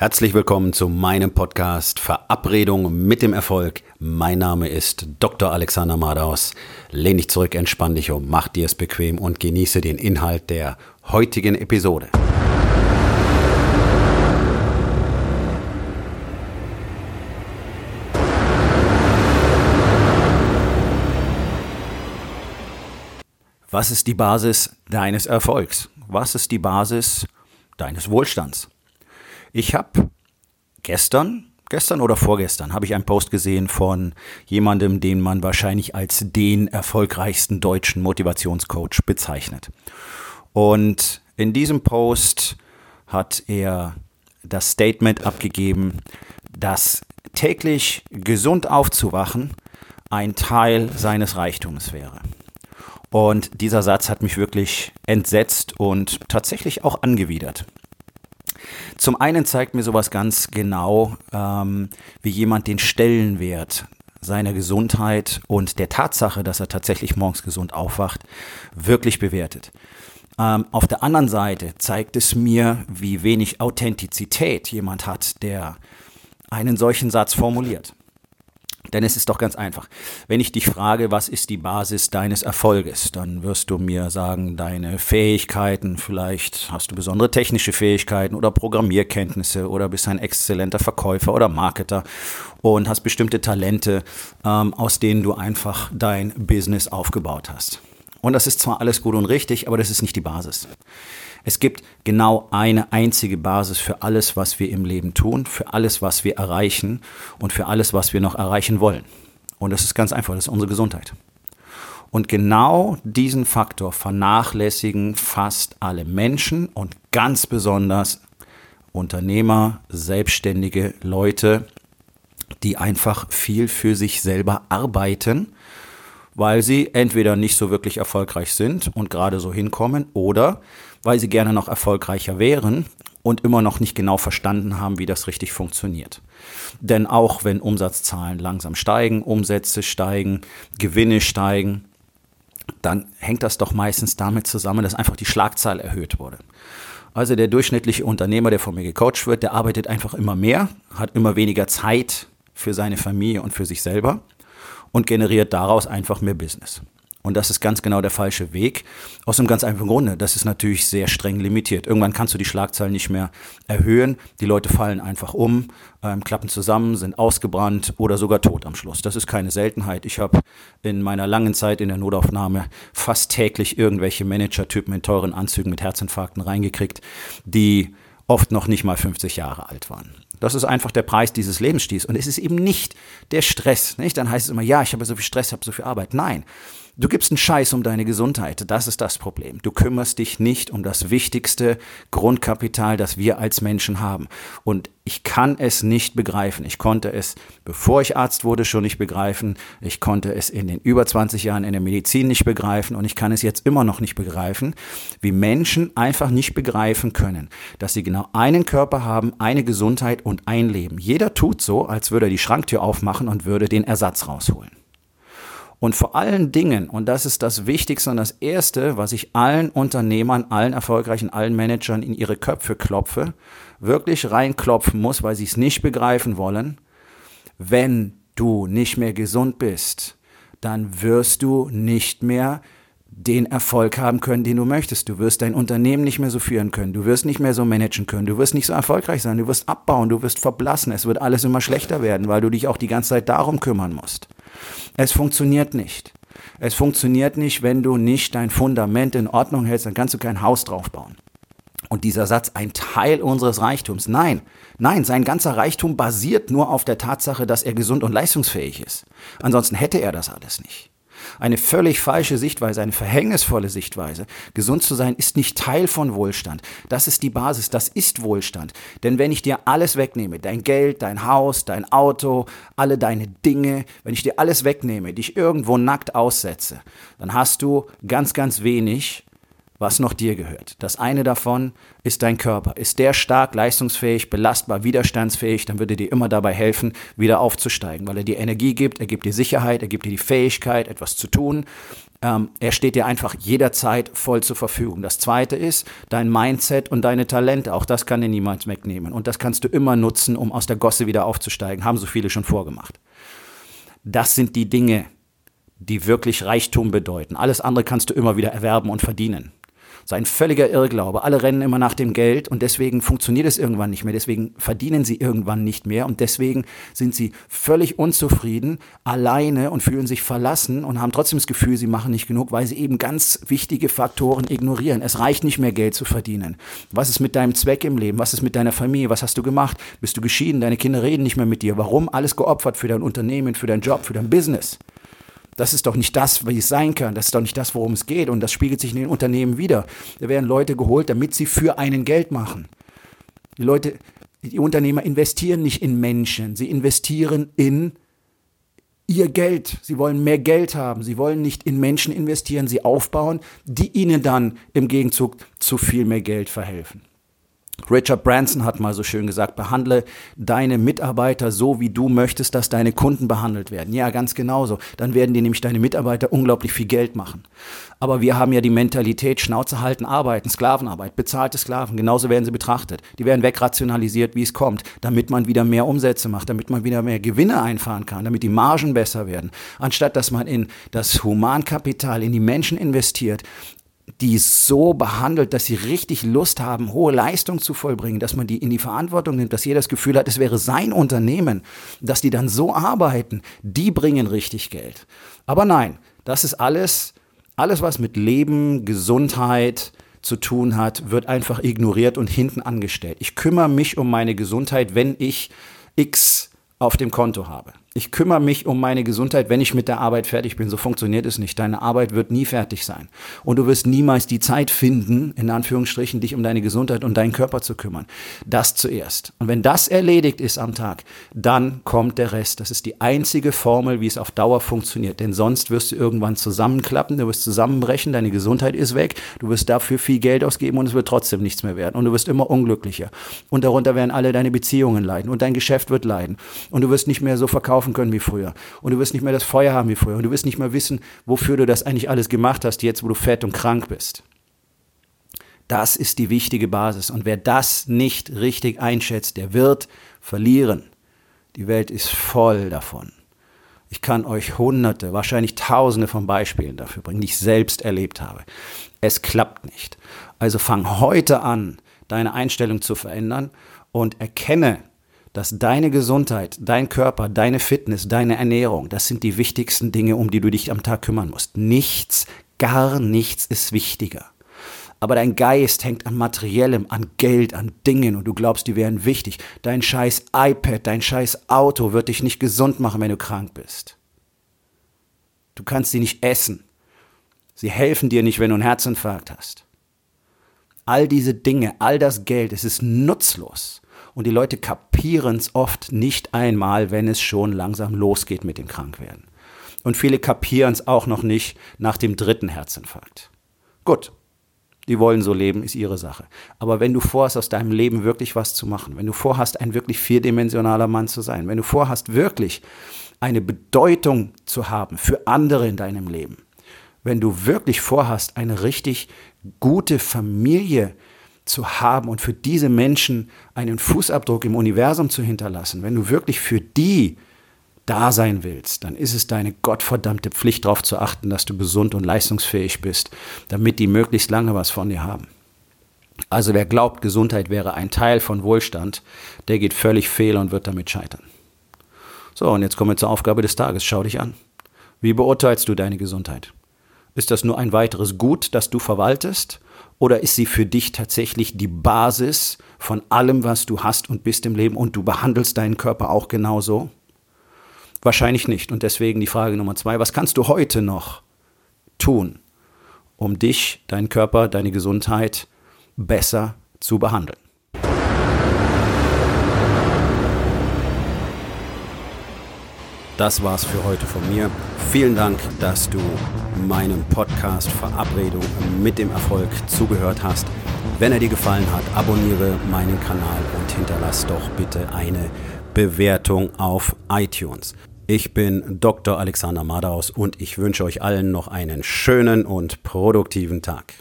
Herzlich willkommen zu meinem Podcast Verabredung mit dem Erfolg. Mein Name ist Dr. Alexander Madaus. Lehn dich zurück, entspann dich um, mach dir es bequem und genieße den Inhalt der heutigen Episode. Was ist die Basis deines Erfolgs? Was ist die Basis deines Wohlstands? Ich habe gestern, gestern oder vorgestern, habe ich einen Post gesehen von jemandem, den man wahrscheinlich als den erfolgreichsten deutschen Motivationscoach bezeichnet. Und in diesem Post hat er das Statement abgegeben, dass täglich gesund aufzuwachen ein Teil seines Reichtums wäre. Und dieser Satz hat mich wirklich entsetzt und tatsächlich auch angewidert. Zum einen zeigt mir sowas ganz genau, ähm, wie jemand den Stellenwert seiner Gesundheit und der Tatsache, dass er tatsächlich morgens gesund aufwacht, wirklich bewertet. Ähm, auf der anderen Seite zeigt es mir, wie wenig Authentizität jemand hat, der einen solchen Satz formuliert. Denn es ist doch ganz einfach. Wenn ich dich frage, was ist die Basis deines Erfolges, dann wirst du mir sagen, deine Fähigkeiten, vielleicht hast du besondere technische Fähigkeiten oder Programmierkenntnisse oder bist ein exzellenter Verkäufer oder Marketer und hast bestimmte Talente, ähm, aus denen du einfach dein Business aufgebaut hast. Und das ist zwar alles gut und richtig, aber das ist nicht die Basis. Es gibt genau eine einzige Basis für alles, was wir im Leben tun, für alles, was wir erreichen und für alles, was wir noch erreichen wollen. Und das ist ganz einfach, das ist unsere Gesundheit. Und genau diesen Faktor vernachlässigen fast alle Menschen und ganz besonders Unternehmer, selbstständige Leute, die einfach viel für sich selber arbeiten, weil sie entweder nicht so wirklich erfolgreich sind und gerade so hinkommen oder weil sie gerne noch erfolgreicher wären und immer noch nicht genau verstanden haben, wie das richtig funktioniert. Denn auch wenn Umsatzzahlen langsam steigen, Umsätze steigen, Gewinne steigen, dann hängt das doch meistens damit zusammen, dass einfach die Schlagzahl erhöht wurde. Also der durchschnittliche Unternehmer, der von mir gecoacht wird, der arbeitet einfach immer mehr, hat immer weniger Zeit für seine Familie und für sich selber und generiert daraus einfach mehr Business. Und das ist ganz genau der falsche Weg. Aus einem ganz einfachen Grunde. Das ist natürlich sehr streng limitiert. Irgendwann kannst du die Schlagzeilen nicht mehr erhöhen. Die Leute fallen einfach um, ähm, klappen zusammen, sind ausgebrannt oder sogar tot am Schluss. Das ist keine Seltenheit. Ich habe in meiner langen Zeit in der Notaufnahme fast täglich irgendwelche Manager-Typen in teuren Anzügen mit Herzinfarkten reingekriegt, die oft noch nicht mal 50 Jahre alt waren. Das ist einfach der Preis dieses Lebensstils. Und es ist eben nicht der Stress. Nicht? Dann heißt es immer, ja, ich habe so viel Stress, habe so viel Arbeit. Nein, Du gibst einen Scheiß um deine Gesundheit. Das ist das Problem. Du kümmerst dich nicht um das wichtigste Grundkapital, das wir als Menschen haben. Und ich kann es nicht begreifen. Ich konnte es, bevor ich Arzt wurde, schon nicht begreifen. Ich konnte es in den über 20 Jahren in der Medizin nicht begreifen. Und ich kann es jetzt immer noch nicht begreifen, wie Menschen einfach nicht begreifen können, dass sie genau einen Körper haben, eine Gesundheit und ein Leben. Jeder tut so, als würde er die Schranktür aufmachen und würde den Ersatz rausholen. Und vor allen Dingen, und das ist das Wichtigste und das Erste, was ich allen Unternehmern, allen erfolgreichen, allen Managern in ihre Köpfe klopfe, wirklich reinklopfen muss, weil sie es nicht begreifen wollen, wenn du nicht mehr gesund bist, dann wirst du nicht mehr den Erfolg haben können, den du möchtest. Du wirst dein Unternehmen nicht mehr so führen können. Du wirst nicht mehr so managen können. Du wirst nicht so erfolgreich sein. Du wirst abbauen. Du wirst verblassen. Es wird alles immer schlechter werden, weil du dich auch die ganze Zeit darum kümmern musst. Es funktioniert nicht. Es funktioniert nicht, wenn du nicht dein Fundament in Ordnung hältst, dann kannst du kein Haus drauf bauen. Und dieser Satz, ein Teil unseres Reichtums. Nein, nein, sein ganzer Reichtum basiert nur auf der Tatsache, dass er gesund und leistungsfähig ist. Ansonsten hätte er das alles nicht. Eine völlig falsche Sichtweise, eine verhängnisvolle Sichtweise. Gesund zu sein ist nicht Teil von Wohlstand. Das ist die Basis, das ist Wohlstand. Denn wenn ich dir alles wegnehme, dein Geld, dein Haus, dein Auto, alle deine Dinge, wenn ich dir alles wegnehme, dich irgendwo nackt aussetze, dann hast du ganz, ganz wenig was noch dir gehört. Das eine davon ist dein Körper. Ist der stark, leistungsfähig, belastbar, widerstandsfähig, dann würde dir immer dabei helfen, wieder aufzusteigen, weil er dir Energie gibt, er gibt dir Sicherheit, er gibt dir die Fähigkeit, etwas zu tun. ähm, er steht dir einfach jederzeit voll zur Verfügung. Das zweite ist dein Mindset und deine Talente. Auch das kann dir niemand wegnehmen. Und das kannst du immer nutzen, um aus der Gosse wieder aufzusteigen. Haben so viele schon vorgemacht. Das sind die Dinge, die wirklich Reichtum bedeuten. Alles andere kannst du immer wieder erwerben und verdienen. Ist ein völliger Irrglaube. Alle rennen immer nach dem Geld und deswegen funktioniert es irgendwann nicht mehr. Deswegen verdienen sie irgendwann nicht mehr und deswegen sind sie völlig unzufrieden, alleine und fühlen sich verlassen und haben trotzdem das Gefühl, sie machen nicht genug, weil sie eben ganz wichtige Faktoren ignorieren. Es reicht nicht mehr Geld zu verdienen. Was ist mit deinem Zweck im Leben? Was ist mit deiner Familie? Was hast du gemacht? Bist du geschieden? Deine Kinder reden nicht mehr mit dir. Warum? Alles geopfert für dein Unternehmen, für deinen Job, für dein Business. Das ist doch nicht das, wie es sein kann. Das ist doch nicht das, worum es geht. Und das spiegelt sich in den Unternehmen wieder. Da werden Leute geholt, damit sie für einen Geld machen. Die Leute, die Unternehmer investieren nicht in Menschen. Sie investieren in ihr Geld. Sie wollen mehr Geld haben. Sie wollen nicht in Menschen investieren, sie aufbauen, die ihnen dann im Gegenzug zu viel mehr Geld verhelfen. Richard Branson hat mal so schön gesagt, behandle deine Mitarbeiter so, wie du möchtest, dass deine Kunden behandelt werden. Ja, ganz genauso. Dann werden dir nämlich deine Mitarbeiter unglaublich viel Geld machen. Aber wir haben ja die Mentalität, Schnauze halten, arbeiten, Sklavenarbeit, bezahlte Sklaven, genauso werden sie betrachtet. Die werden wegrationalisiert, wie es kommt, damit man wieder mehr Umsätze macht, damit man wieder mehr Gewinne einfahren kann, damit die Margen besser werden. Anstatt dass man in das Humankapital, in die Menschen investiert, die so behandelt, dass sie richtig Lust haben, hohe Leistung zu vollbringen, dass man die in die Verantwortung nimmt, dass jeder das Gefühl hat, es wäre sein Unternehmen, dass die dann so arbeiten, die bringen richtig Geld. Aber nein, das ist alles, alles was mit Leben, Gesundheit zu tun hat, wird einfach ignoriert und hinten angestellt. Ich kümmere mich um meine Gesundheit, wenn ich X auf dem Konto habe. Ich kümmere mich um meine Gesundheit, wenn ich mit der Arbeit fertig bin. So funktioniert es nicht. Deine Arbeit wird nie fertig sein. Und du wirst niemals die Zeit finden, in Anführungsstrichen, dich um deine Gesundheit und deinen Körper zu kümmern. Das zuerst. Und wenn das erledigt ist am Tag, dann kommt der Rest. Das ist die einzige Formel, wie es auf Dauer funktioniert. Denn sonst wirst du irgendwann zusammenklappen, du wirst zusammenbrechen, deine Gesundheit ist weg, du wirst dafür viel Geld ausgeben und es wird trotzdem nichts mehr werden. Und du wirst immer unglücklicher. Und darunter werden alle deine Beziehungen leiden und dein Geschäft wird leiden. Und du wirst nicht mehr so verkaufen laufen können wie früher. Und du wirst nicht mehr das Feuer haben wie früher. Und du wirst nicht mehr wissen, wofür du das eigentlich alles gemacht hast, jetzt wo du fett und krank bist. Das ist die wichtige Basis. Und wer das nicht richtig einschätzt, der wird verlieren. Die Welt ist voll davon. Ich kann euch hunderte, wahrscheinlich tausende von Beispielen dafür bringen, die ich selbst erlebt habe. Es klappt nicht. Also fang heute an, deine Einstellung zu verändern und erkenne, dass deine Gesundheit, dein Körper, deine Fitness, deine Ernährung, das sind die wichtigsten Dinge, um die du dich am Tag kümmern musst. Nichts, gar nichts ist wichtiger. Aber dein Geist hängt an Materiellem, an Geld, an Dingen und du glaubst, die wären wichtig. Dein scheiß iPad, dein scheiß Auto wird dich nicht gesund machen, wenn du krank bist. Du kannst sie nicht essen. Sie helfen dir nicht, wenn du einen Herzinfarkt hast. All diese Dinge, all das Geld, es ist nutzlos. Und die Leute kapieren es oft nicht einmal, wenn es schon langsam losgeht mit dem Krankwerden. Und viele kapieren es auch noch nicht nach dem dritten Herzinfarkt. Gut, die wollen so leben, ist ihre Sache. Aber wenn du vorhast, aus deinem Leben wirklich was zu machen, wenn du vorhast, ein wirklich vierdimensionaler Mann zu sein, wenn du vorhast, wirklich eine Bedeutung zu haben für andere in deinem Leben, wenn du wirklich vorhast, eine richtig gute Familie zu zu haben und für diese Menschen einen Fußabdruck im Universum zu hinterlassen, wenn du wirklich für die da sein willst, dann ist es deine gottverdammte Pflicht darauf zu achten, dass du gesund und leistungsfähig bist, damit die möglichst lange was von dir haben. Also wer glaubt, Gesundheit wäre ein Teil von Wohlstand, der geht völlig fehl und wird damit scheitern. So, und jetzt kommen wir zur Aufgabe des Tages. Schau dich an. Wie beurteilst du deine Gesundheit? Ist das nur ein weiteres Gut, das du verwaltest? Oder ist sie für dich tatsächlich die Basis von allem, was du hast und bist im Leben und du behandelst deinen Körper auch genauso? Wahrscheinlich nicht. Und deswegen die Frage Nummer zwei, was kannst du heute noch tun, um dich, deinen Körper, deine Gesundheit besser zu behandeln? Das war's für heute von mir. Vielen Dank, dass du meinem Podcast Verabredung mit dem Erfolg zugehört hast. Wenn er dir gefallen hat, abonniere meinen Kanal und hinterlass doch bitte eine Bewertung auf iTunes. Ich bin Dr. Alexander Madaus und ich wünsche euch allen noch einen schönen und produktiven Tag.